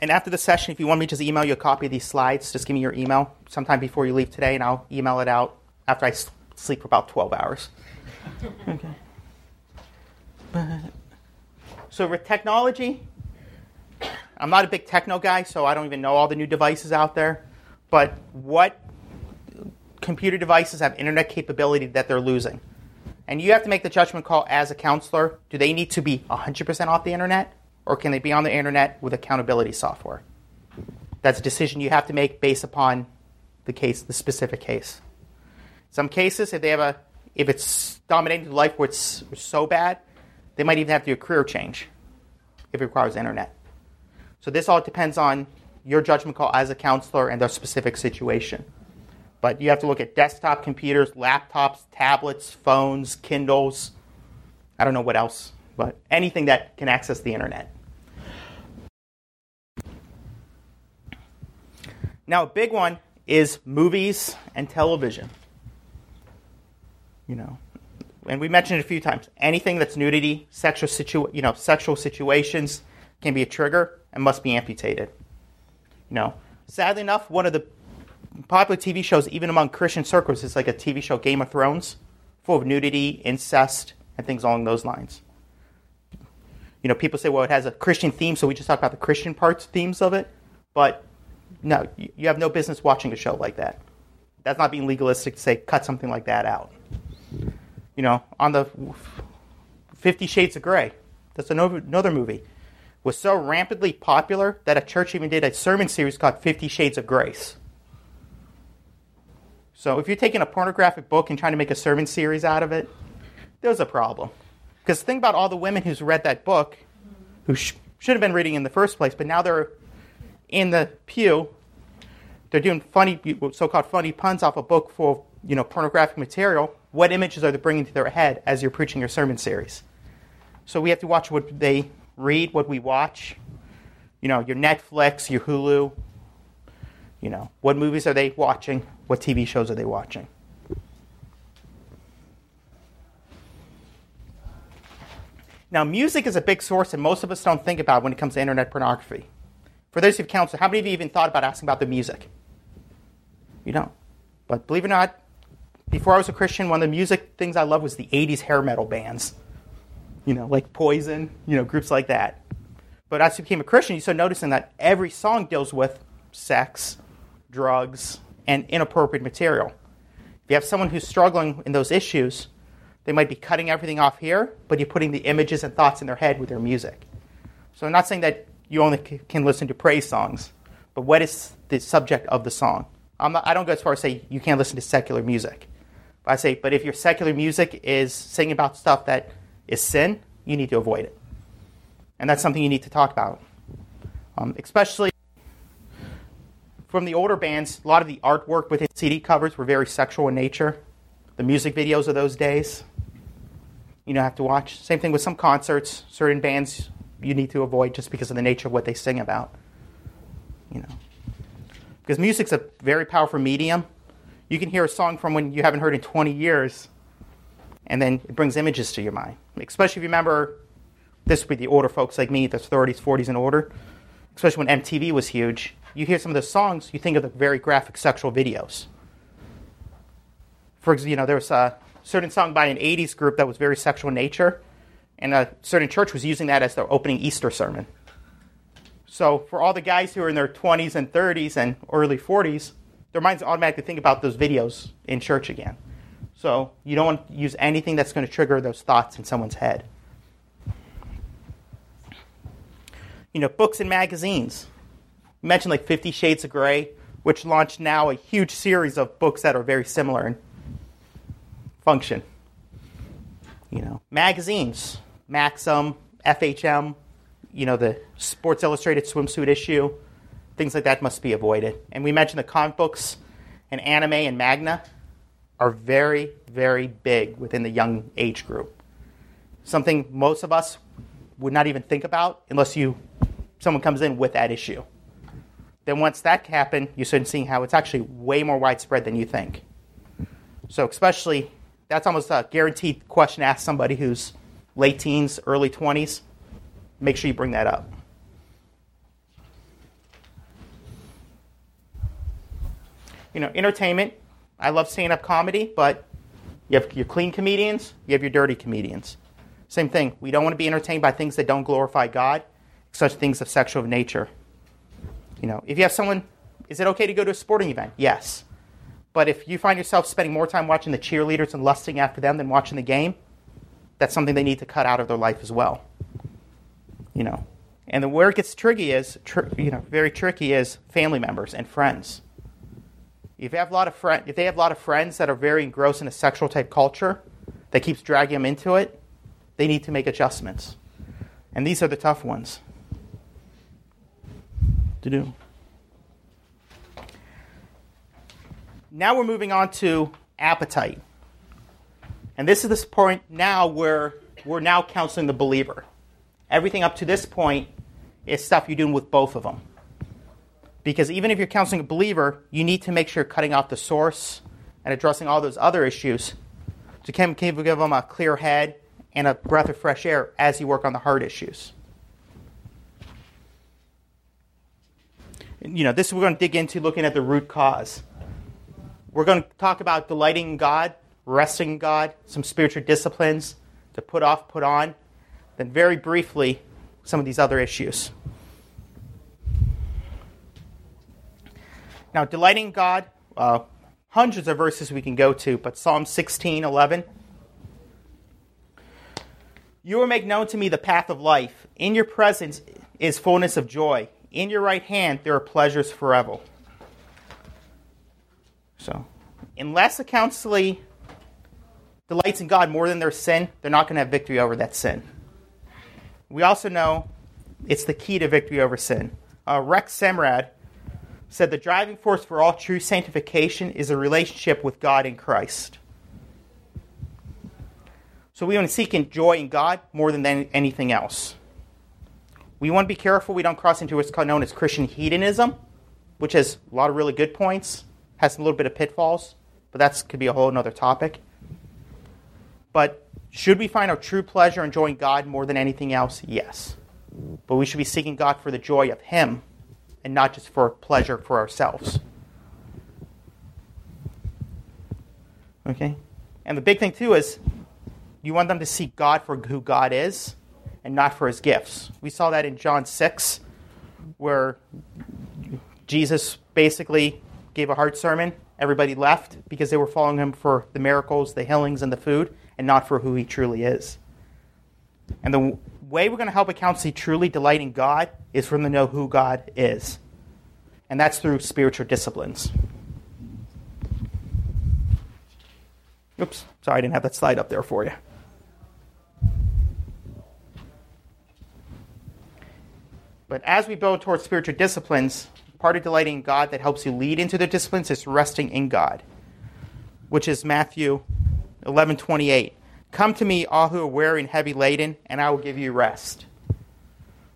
And after the session, if you want me to just email you a copy of these slides, just give me your email sometime before you leave today, and I'll email it out after I sleep for about 12 hours. Okay. But, So with technology, I'm not a big techno guy, so I don't even know all the new devices out there. But what computer devices have internet capability that they're losing? And you have to make the judgment call as a counselor. Do they need to be 100% off the internet? or can they be on the internet with accountability software? That's a decision you have to make based upon the case, the specific case. Some cases, if they have a, if it's dominating the life where it's so bad, they might even have to do a career change if it requires internet. So this all depends on your judgment call as a counselor and their specific situation. But you have to look at desktop computers, laptops, tablets, phones, Kindles. I don't know what else but anything that can access the internet. Now, a big one is movies and television. You know, and we mentioned it a few times. Anything that's nudity, sexual situ- you know, sexual situations can be a trigger and must be amputated. You know, sadly enough, one of the popular TV shows, even among Christian circles, is like a TV show Game of Thrones, full of nudity, incest, and things along those lines you know, people say, well, it has a Christian theme, so we just talk about the Christian parts, themes of it. But no, you have no business watching a show like that. That's not being legalistic to say cut something like that out. You know, on the Fifty Shades of Grey, that's another movie, was so rampantly popular that a church even did a sermon series called Fifty Shades of Grace. So if you're taking a pornographic book and trying to make a sermon series out of it, there's a problem. Because think about all the women who's read that book, who sh- should have been reading in the first place, but now they're in the pew. They're doing funny, so-called funny puns off a book full you know pornographic material. What images are they bringing to their head as you're preaching your sermon series? So we have to watch what they read, what we watch. You know, your Netflix, your Hulu. You know, what movies are they watching? What TV shows are they watching? Now, music is a big source, and most of us don't think about when it comes to internet pornography. For those who've counseled, how many of you even thought about asking about the music? You don't. But believe it or not, before I was a Christian, one of the music things I loved was the 80s hair metal bands. You know, like Poison, you know, groups like that. But as you became a Christian, you started noticing that every song deals with sex, drugs, and inappropriate material. If you have someone who's struggling in those issues, they might be cutting everything off here, but you're putting the images and thoughts in their head with their music. So I'm not saying that you only can listen to praise songs, but what is the subject of the song? Not, i don't go as far as say you can't listen to secular music. I say, but if your secular music is singing about stuff that is sin, you need to avoid it. And that's something you need to talk about. Um, especially from the older bands, a lot of the artwork within CD covers were very sexual in nature. The music videos of those days, you know have to watch. Same thing with some concerts, certain bands you need to avoid just because of the nature of what they sing about. You know, because music's a very powerful medium. You can hear a song from when you haven't heard in 20 years, and then it brings images to your mind. Especially if you remember, this would be the older folks like me, the 30s, 40s, and older. Especially when MTV was huge. You hear some of the songs, you think of the very graphic sexual videos. For example, you know, there was a certain song by an 80s group that was very sexual in nature, and a certain church was using that as their opening Easter sermon. So for all the guys who are in their 20s and 30s and early 40s, their minds automatically think about those videos in church again. So you don't want to use anything that's going to trigger those thoughts in someone's head. You know, books and magazines. You mentioned like Fifty Shades of Grey, which launched now a huge series of books that are very similar in function. You know, magazines, Maxim, FHM, you know, the Sports Illustrated swimsuit issue, things like that must be avoided. And we mentioned the comic books and anime and manga are very, very big within the young age group. Something most of us would not even think about unless you someone comes in with that issue. Then once that happens, you start seeing how it's actually way more widespread than you think. So especially that's almost a guaranteed question to ask somebody who's late teens, early 20s. Make sure you bring that up. You know, entertainment. I love stand up comedy, but you have your clean comedians, you have your dirty comedians. Same thing. We don't want to be entertained by things that don't glorify God, such things of sexual nature. You know, if you have someone, is it okay to go to a sporting event? Yes. But if you find yourself spending more time watching the cheerleaders and lusting after them than watching the game, that's something they need to cut out of their life as well. You know, and the where it gets tricky is, tr- you know, very tricky is family members and friends. If have a lot of friend, if they have a lot of friends that are very engrossed in a sexual type culture that keeps dragging them into it, they need to make adjustments, and these are the tough ones to do. Now we're moving on to appetite. And this is this point now where we're now counseling the believer. Everything up to this point is stuff you're doing with both of them. Because even if you're counseling a believer, you need to make sure you're cutting off the source and addressing all those other issues to give them a clear head and a breath of fresh air as you work on the hard issues. You know, this we're going to dig into looking at the root cause. We're going to talk about delighting in God, resting in God, some spiritual disciplines to put off, put on, then very briefly, some of these other issues. Now, delighting in God, uh, hundreds of verses we can go to, but Psalm 16, 11. You will make known to me the path of life. In your presence is fullness of joy. In your right hand there are pleasures forever. So, unless a counselee delights in God more than their sin, they're not going to have victory over that sin. We also know it's the key to victory over sin. Uh, Rex Semrad said the driving force for all true sanctification is a relationship with God in Christ. So we want to seek joy in God more than anything else. We want to be careful we don't cross into what's known as Christian hedonism, which has a lot of really good points, has a little bit of pitfalls, but that could be a whole other topic. But should we find our true pleasure enjoying God more than anything else? Yes. But we should be seeking God for the joy of Him and not just for pleasure for ourselves. Okay? And the big thing, too, is you want them to seek God for who God is and not for his gifts. We saw that in John 6, where Jesus basically gave a hard sermon. Everybody left because they were following him for the miracles, the healings, and the food, and not for who he truly is. And the way we're going to help a counselor truly delight in God is for them to know who God is. And that's through spiritual disciplines. Oops, sorry, I didn't have that slide up there for you. But as we build towards spiritual disciplines, part of delighting in God that helps you lead into the disciplines is resting in God, which is Matthew 11:28. Come to me, all who are weary and heavy laden, and I will give you rest.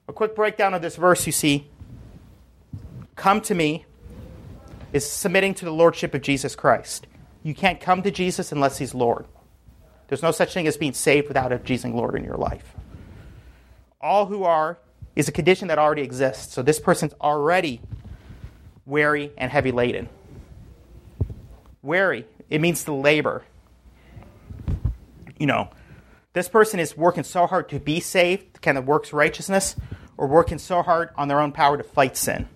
A quick breakdown of this verse you see. Come to me is submitting to the lordship of Jesus Christ. You can't come to Jesus unless he's Lord. There's no such thing as being saved without a Jesus Lord in your life. All who are is a condition that already exists. So this person's already weary and heavy laden. Weary, it means to labor. You know, this person is working so hard to be saved, kind of works righteousness, or working so hard on their own power to fight sin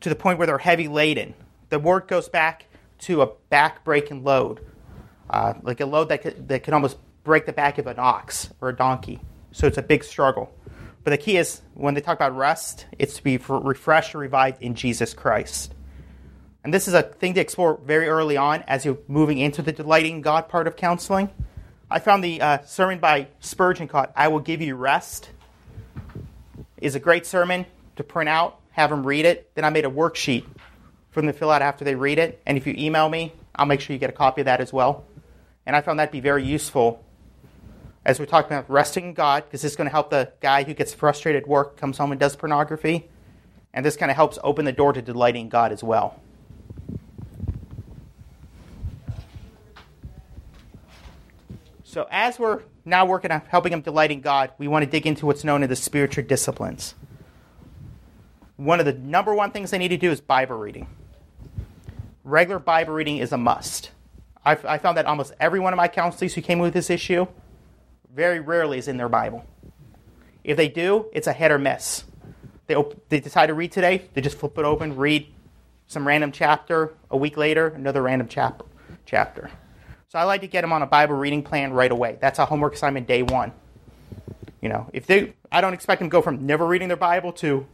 to the point where they're heavy laden. The word goes back to a back breaking load, uh, like a load that could, that could almost break the back of an ox or a donkey. So it's a big struggle. But the key is when they talk about rest, it's to be refreshed or revived in Jesus Christ. And this is a thing to explore very early on as you're moving into the delighting God part of counseling. I found the uh, sermon by Spurgeon called I Will Give You Rest is a great sermon to print out, have them read it. Then I made a worksheet for them to fill out after they read it. And if you email me, I'll make sure you get a copy of that as well. And I found that to be very useful as we're talking about resting in God, because this is going to help the guy who gets frustrated at work, comes home and does pornography. And this kind of helps open the door to delighting God as well. So, as we're now working on helping him delight in God, we want to dig into what's known as the spiritual disciplines. One of the number one things they need to do is Bible reading. Regular Bible reading is a must. I've, I found that almost every one of my counselors who came with this issue very rarely is in their Bible. If they do, it's a hit or miss. They, op- they decide to read today, they just flip it open, read some random chapter. A week later, another random chap- chapter. So I like to get them on a Bible reading plan right away. That's a homework assignment day one. You know, if they, I don't expect them to go from never reading their Bible to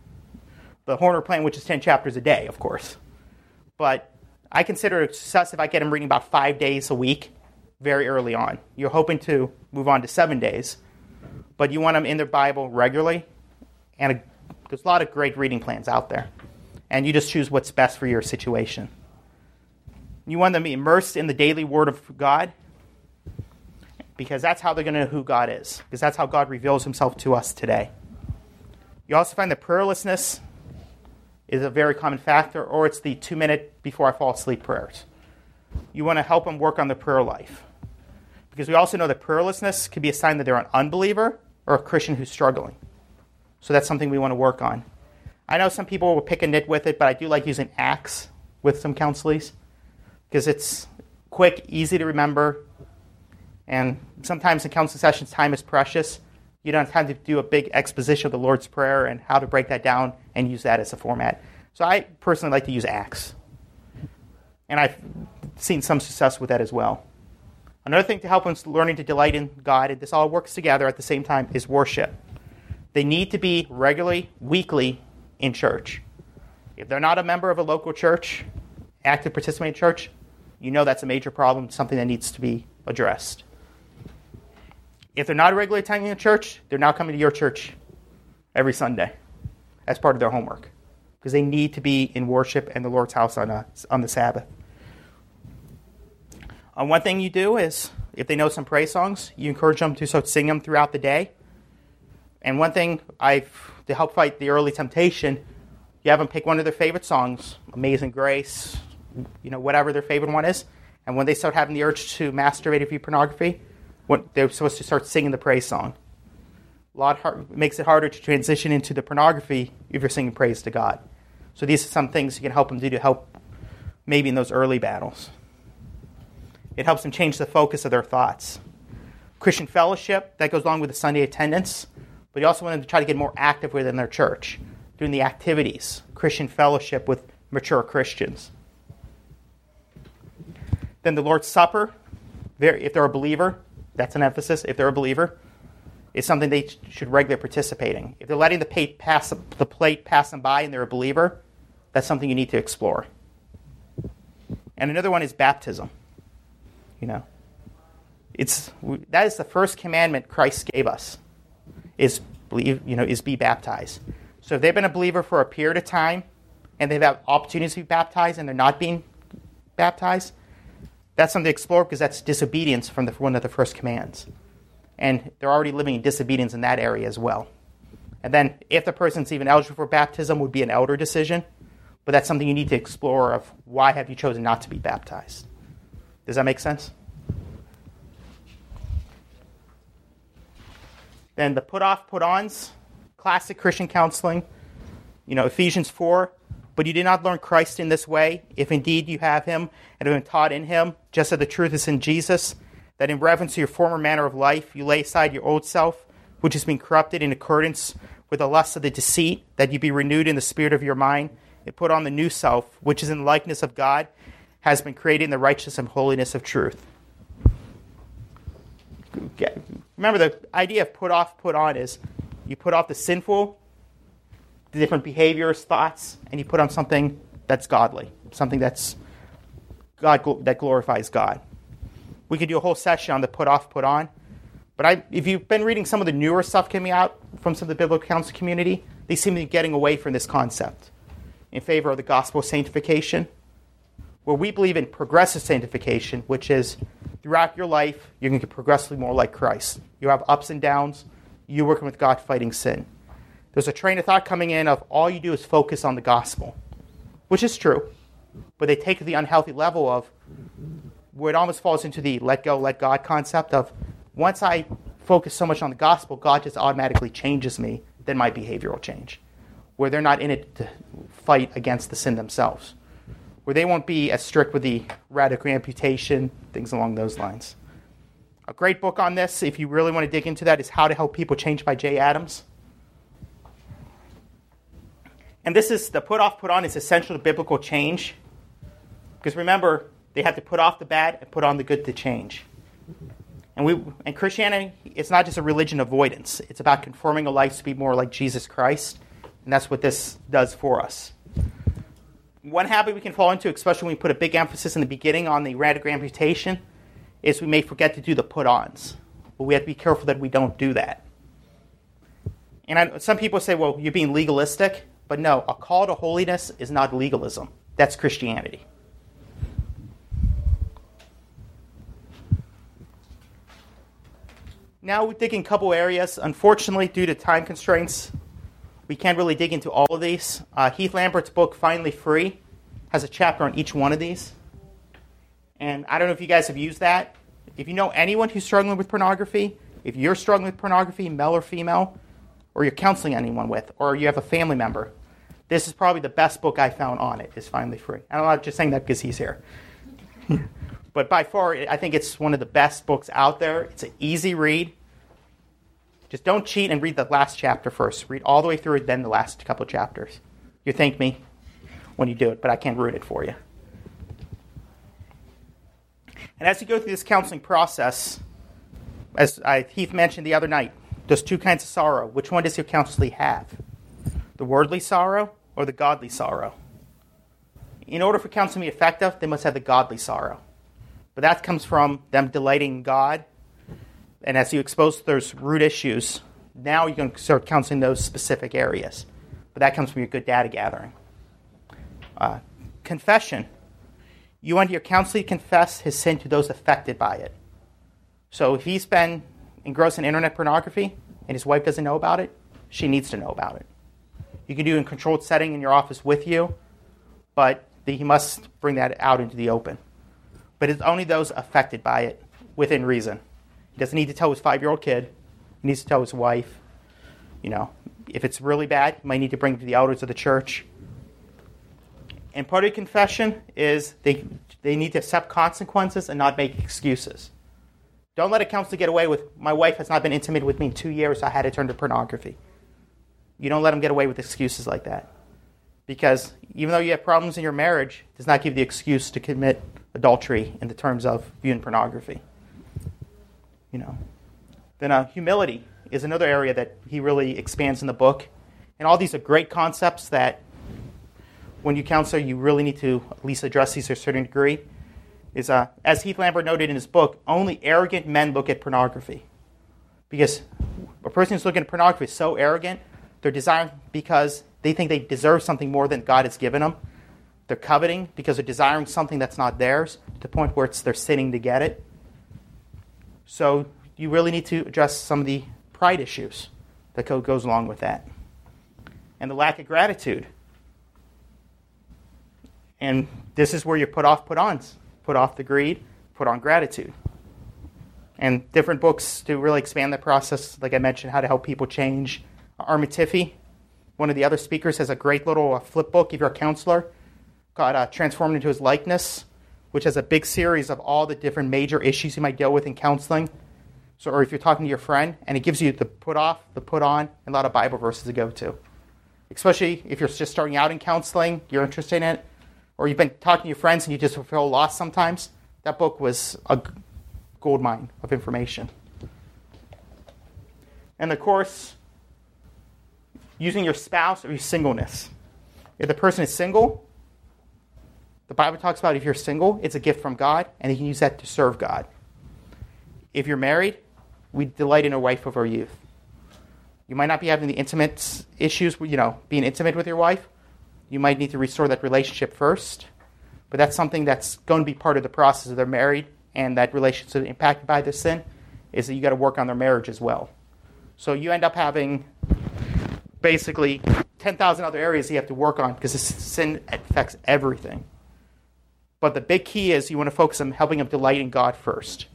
the Horner plan, which is 10 chapters a day, of course. But I consider it success if I get them reading about five days a week very early on. You're hoping to move on to seven days, but you want them in their Bible regularly. And a, there's a lot of great reading plans out there. And you just choose what's best for your situation. You want them to be immersed in the daily Word of God because that's how they're going to know who God is, because that's how God reveals Himself to us today. You also find that prayerlessness is a very common factor, or it's the two minute before I fall asleep prayers. You want to help them work on the prayer life. Because we also know that prayerlessness could be a sign that they're an unbeliever or a Christian who's struggling. So that's something we want to work on. I know some people will pick a nit with it, but I do like using ACTS with some counselees because it's quick, easy to remember, and sometimes in counseling sessions, time is precious. You don't have time to do a big exposition of the Lord's Prayer and how to break that down and use that as a format. So I personally like to use ACTS. And I've seen some success with that as well. Another thing to help them learning to delight in God, and this all works together at the same time, is worship. They need to be regularly, weekly in church. If they're not a member of a local church, active participating church, you know that's a major problem, something that needs to be addressed. If they're not regularly attending a church, they're now coming to your church every Sunday as part of their homework because they need to be in worship and the Lord's house on, a, on the Sabbath. Uh, one thing you do is, if they know some praise songs, you encourage them to so sing them throughout the day. And one thing I've to help fight the early temptation, you have them pick one of their favorite songs, Amazing Grace, you know, whatever their favorite one is. And when they start having the urge to masturbate or view pornography, what they're supposed to start singing the praise song. A lot hard, makes it harder to transition into the pornography if you're singing praise to God. So these are some things you can help them do to help maybe in those early battles. It helps them change the focus of their thoughts. Christian fellowship, that goes along with the Sunday attendance, but you also want them to try to get more active within their church, doing the activities, Christian fellowship with mature Christians. Then the Lord's Supper, if they're a believer, that's an emphasis. If they're a believer, it's something they should regularly participate in. If they're letting the plate pass, the plate pass them by and they're a believer, that's something you need to explore. And another one is baptism. You know, it's that is the first commandment Christ gave us. Is believe you know is be baptized. So if they've been a believer for a period of time, and they've had opportunities to be baptized, and they're not being baptized, that's something to explore because that's disobedience from the, one of the first commands. And they're already living in disobedience in that area as well. And then, if the person's even eligible for baptism, would be an elder decision. But that's something you need to explore of why have you chosen not to be baptized. Does that make sense? Then the put off, put ons, classic Christian counseling. You know, Ephesians 4 but you did not learn Christ in this way, if indeed you have him and have been taught in him, just as the truth is in Jesus, that in reference to your former manner of life, you lay aside your old self, which has been corrupted in accordance with the lust of the deceit, that you be renewed in the spirit of your mind, and put on the new self, which is in likeness of God, has been created in the righteousness and holiness of truth. Remember, the idea of put off, put on is you put off the sinful the different behaviors, thoughts, and you put on something that's godly, something that's God that glorifies God. We could do a whole session on the put off, put on. But I, if you've been reading some of the newer stuff coming out from some of the biblical counsel community, they seem to be getting away from this concept in favor of the gospel of sanctification, where we believe in progressive sanctification, which is throughout your life, you're going to get progressively more like Christ. You have ups and downs, you're working with God fighting sin. There's a train of thought coming in of all you do is focus on the gospel, which is true, but they take the unhealthy level of where it almost falls into the let go, let God concept of once I focus so much on the gospel, God just automatically changes me, then my behavior will change. Where they're not in it to fight against the sin themselves. Where they won't be as strict with the radical amputation, things along those lines. A great book on this, if you really want to dig into that, is How to Help People Change by Jay Adams. And this is the put off, put on is essential to biblical change. Because remember, they have to put off the bad and put on the good to change. And we and Christianity, it's not just a religion avoidance. It's about conforming a life to be more like Jesus Christ. And that's what this does for us. One habit we can fall into, especially when we put a big emphasis in the beginning on the radical amputation, is we may forget to do the put ons. But we have to be careful that we don't do that. And I, some people say, well, you're being legalistic. But no, a call to holiness is not legalism. That's Christianity. Now we dig in a couple areas. Unfortunately, due to time constraints, we can't really dig into all of these. Uh, Heath Lambert's book, Finally Free, has a chapter on each one of these. And I don't know if you guys have used that. If you know anyone who's struggling with pornography, if you're struggling with pornography, male or female, or you're counseling anyone with, or you have a family member, this is probably the best book I found on it, is Finally Free. And I'm not just saying that because he's here. but by far, I think it's one of the best books out there. It's an easy read. Just don't cheat and read the last chapter first. Read all the way through, then the last couple chapters. You thank me when you do it, but I can't ruin it for you. And as you go through this counseling process, as I, Heath mentioned the other night, there's two kinds of sorrow. Which one does your counselee have? The worldly sorrow or the godly sorrow? In order for counseling to be effective, they must have the godly sorrow. But that comes from them delighting in God. And as you expose those root issues, now you can start counseling those specific areas. But that comes from your good data gathering. Uh, confession you want your counselor to confess his sin to those affected by it. So if he's been engrossed in internet pornography and his wife doesn't know about it, she needs to know about it. You can do in controlled setting in your office with you, but he must bring that out into the open. But it's only those affected by it within reason. He doesn't need to tell his five year old kid, he needs to tell his wife. You know, if it's really bad, he might need to bring it to the elders of the church and part of confession is they, they need to accept consequences and not make excuses. Don't let a counselor get away with, my wife has not been intimate with me in two years, so I had to turn to pornography. You don't let them get away with excuses like that. Because even though you have problems in your marriage, it does not give you the excuse to commit adultery in the terms of viewing pornography. You know. Then uh, humility is another area that he really expands in the book. And all these are great concepts that when you counsel, you really need to at least address these to a certain degree. Is uh, as Heath Lambert noted in his book, only arrogant men look at pornography, because a person who's looking at pornography is so arrogant. They're desiring because they think they deserve something more than God has given them. They're coveting because they're desiring something that's not theirs to the point where it's they're sinning to get it. So you really need to address some of the pride issues that goes along with that, and the lack of gratitude and this is where you put off put ons, put off the greed, put on gratitude. And different books to really expand the process, like I mentioned, how to help people change. Armand one of the other speakers, has a great little uh, flip book if you're a counselor called uh, Transformed into His Likeness, which has a big series of all the different major issues you might deal with in counseling. So, or if you're talking to your friend, and it gives you the put off, the put on, and a lot of Bible verses to go to. Especially if you're just starting out in counseling, you're interested in it, or you've been talking to your friends and you just feel lost sometimes, that book was a gold mine of information. And of course, using your spouse or your singleness. If the person is single, the Bible talks about if you're single, it's a gift from God, and you can use that to serve God. If you're married, we delight in a wife of our youth. You might not be having the intimate issues, you know, being intimate with your wife, you might need to restore that relationship first. but that's something that's going to be part of the process of they're married and that relationship impacted by this sin is that you got to work on their marriage as well. So you end up having basically 10,000 other areas you have to work on because sin affects everything. But the big key is you want to focus on helping them delight in God first.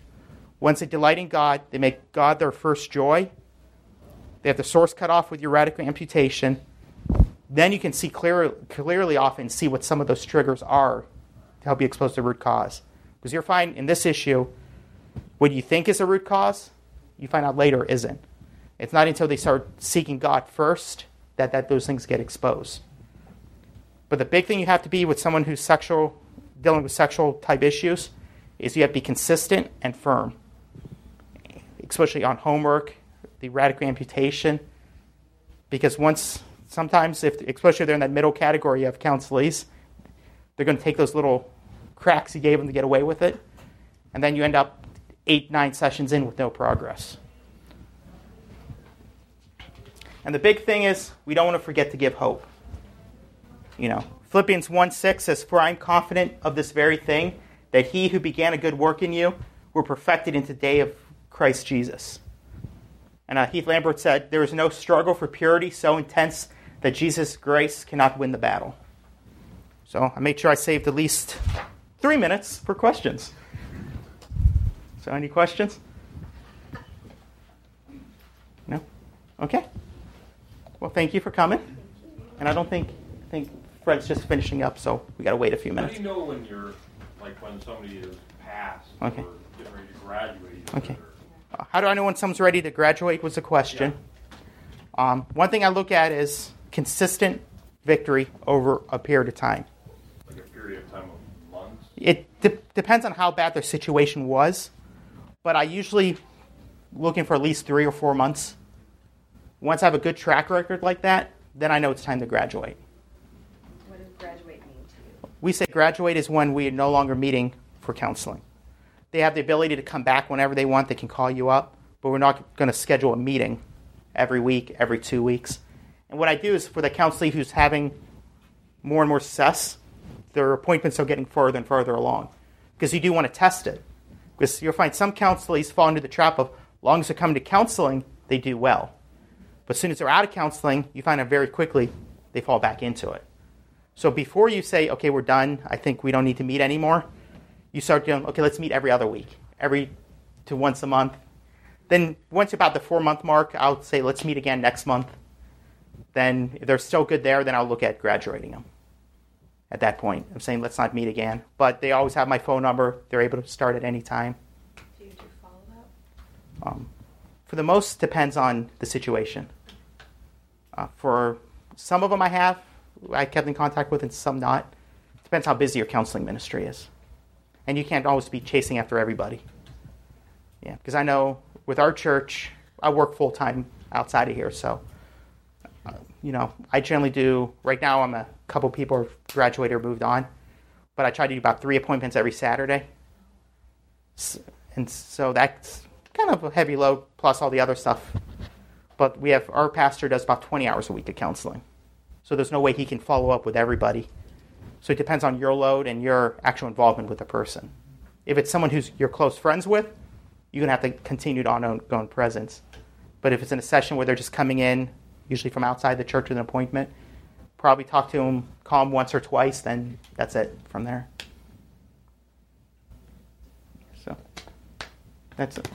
Once they delight in God, they make God their first joy. They have the source cut off with your radical amputation. Then you can see clear, clearly often see what some of those triggers are to help you expose the root cause. Because you'll find in this issue, what you think is a root cause, you find out later isn't. It's not until they start seeking God first that, that those things get exposed. But the big thing you have to be with someone who's sexual, dealing with sexual type issues, is you have to be consistent and firm, especially on homework, the radical amputation, because once sometimes, if especially if they're in that middle category of counselees, they're going to take those little cracks you gave them to get away with it, and then you end up eight, nine sessions in with no progress. And the big thing is, we don't want to forget to give hope. You know, Philippians 1 6 says, For I am confident of this very thing, that he who began a good work in you will perfect it into the day of Christ Jesus. And uh, Heath Lambert said, There is no struggle for purity so intense that Jesus' grace cannot win the battle. So I made sure I saved at least three minutes for questions. So, any questions? No? Okay. Well, thank you for coming. And I don't think I think Fred's just finishing up, so we got to wait a few minutes. How do you know when you're like when somebody is passed Okay. or getting ready to graduate? Okay. or- Uh, How do I know when someone's ready to graduate? Was the question. Um, one thing I look at is consistent victory over a period of time. like a period of time of months. It de- depends on how bad their situation was, but I usually looking for at least three or four months. Once I have a good track record like that, then I know it's time to graduate. What does graduate mean to you? We say graduate is when we are no longer meeting for counseling. They have the ability to come back whenever they want. They can call you up, but we're not going to schedule a meeting every week, every two weeks. And what I do is for the counselee who's having more and more success, their appointments are getting further and further along because you do want to test it. Because you'll find some counselees fall into the trap of, long as they come to counseling, they do well. But as soon as they're out of counseling, you find out very quickly they fall back into it. So before you say, okay, we're done, I think we don't need to meet anymore, you start doing, okay, let's meet every other week, every to once a month. Then once about the four month mark, I'll say, let's meet again next month. Then if they're still good there, then I'll look at graduating them. At that point, I'm saying, let's not meet again. But they always have my phone number. They're able to start at any time. Do you do follow up? Um, for the most, depends on the situation. Uh, for some of them, I have I kept in contact with, and some not. Depends how busy your counseling ministry is, and you can't always be chasing after everybody. Yeah, because I know with our church, I work full time outside of here, so uh, you know I generally do. Right now, I'm a couple people graduated or moved on, but I try to do about three appointments every Saturday. And so that's kind of a heavy load plus all the other stuff. But we have our pastor does about 20 hours a week of counseling, so there's no way he can follow up with everybody. So it depends on your load and your actual involvement with the person. If it's someone who's you're close friends with, you're gonna have to continue to ongoing presence. But if it's in a session where they're just coming in, usually from outside the church with an appointment, probably talk to them, call them once or twice, then that's it from there. So that's it.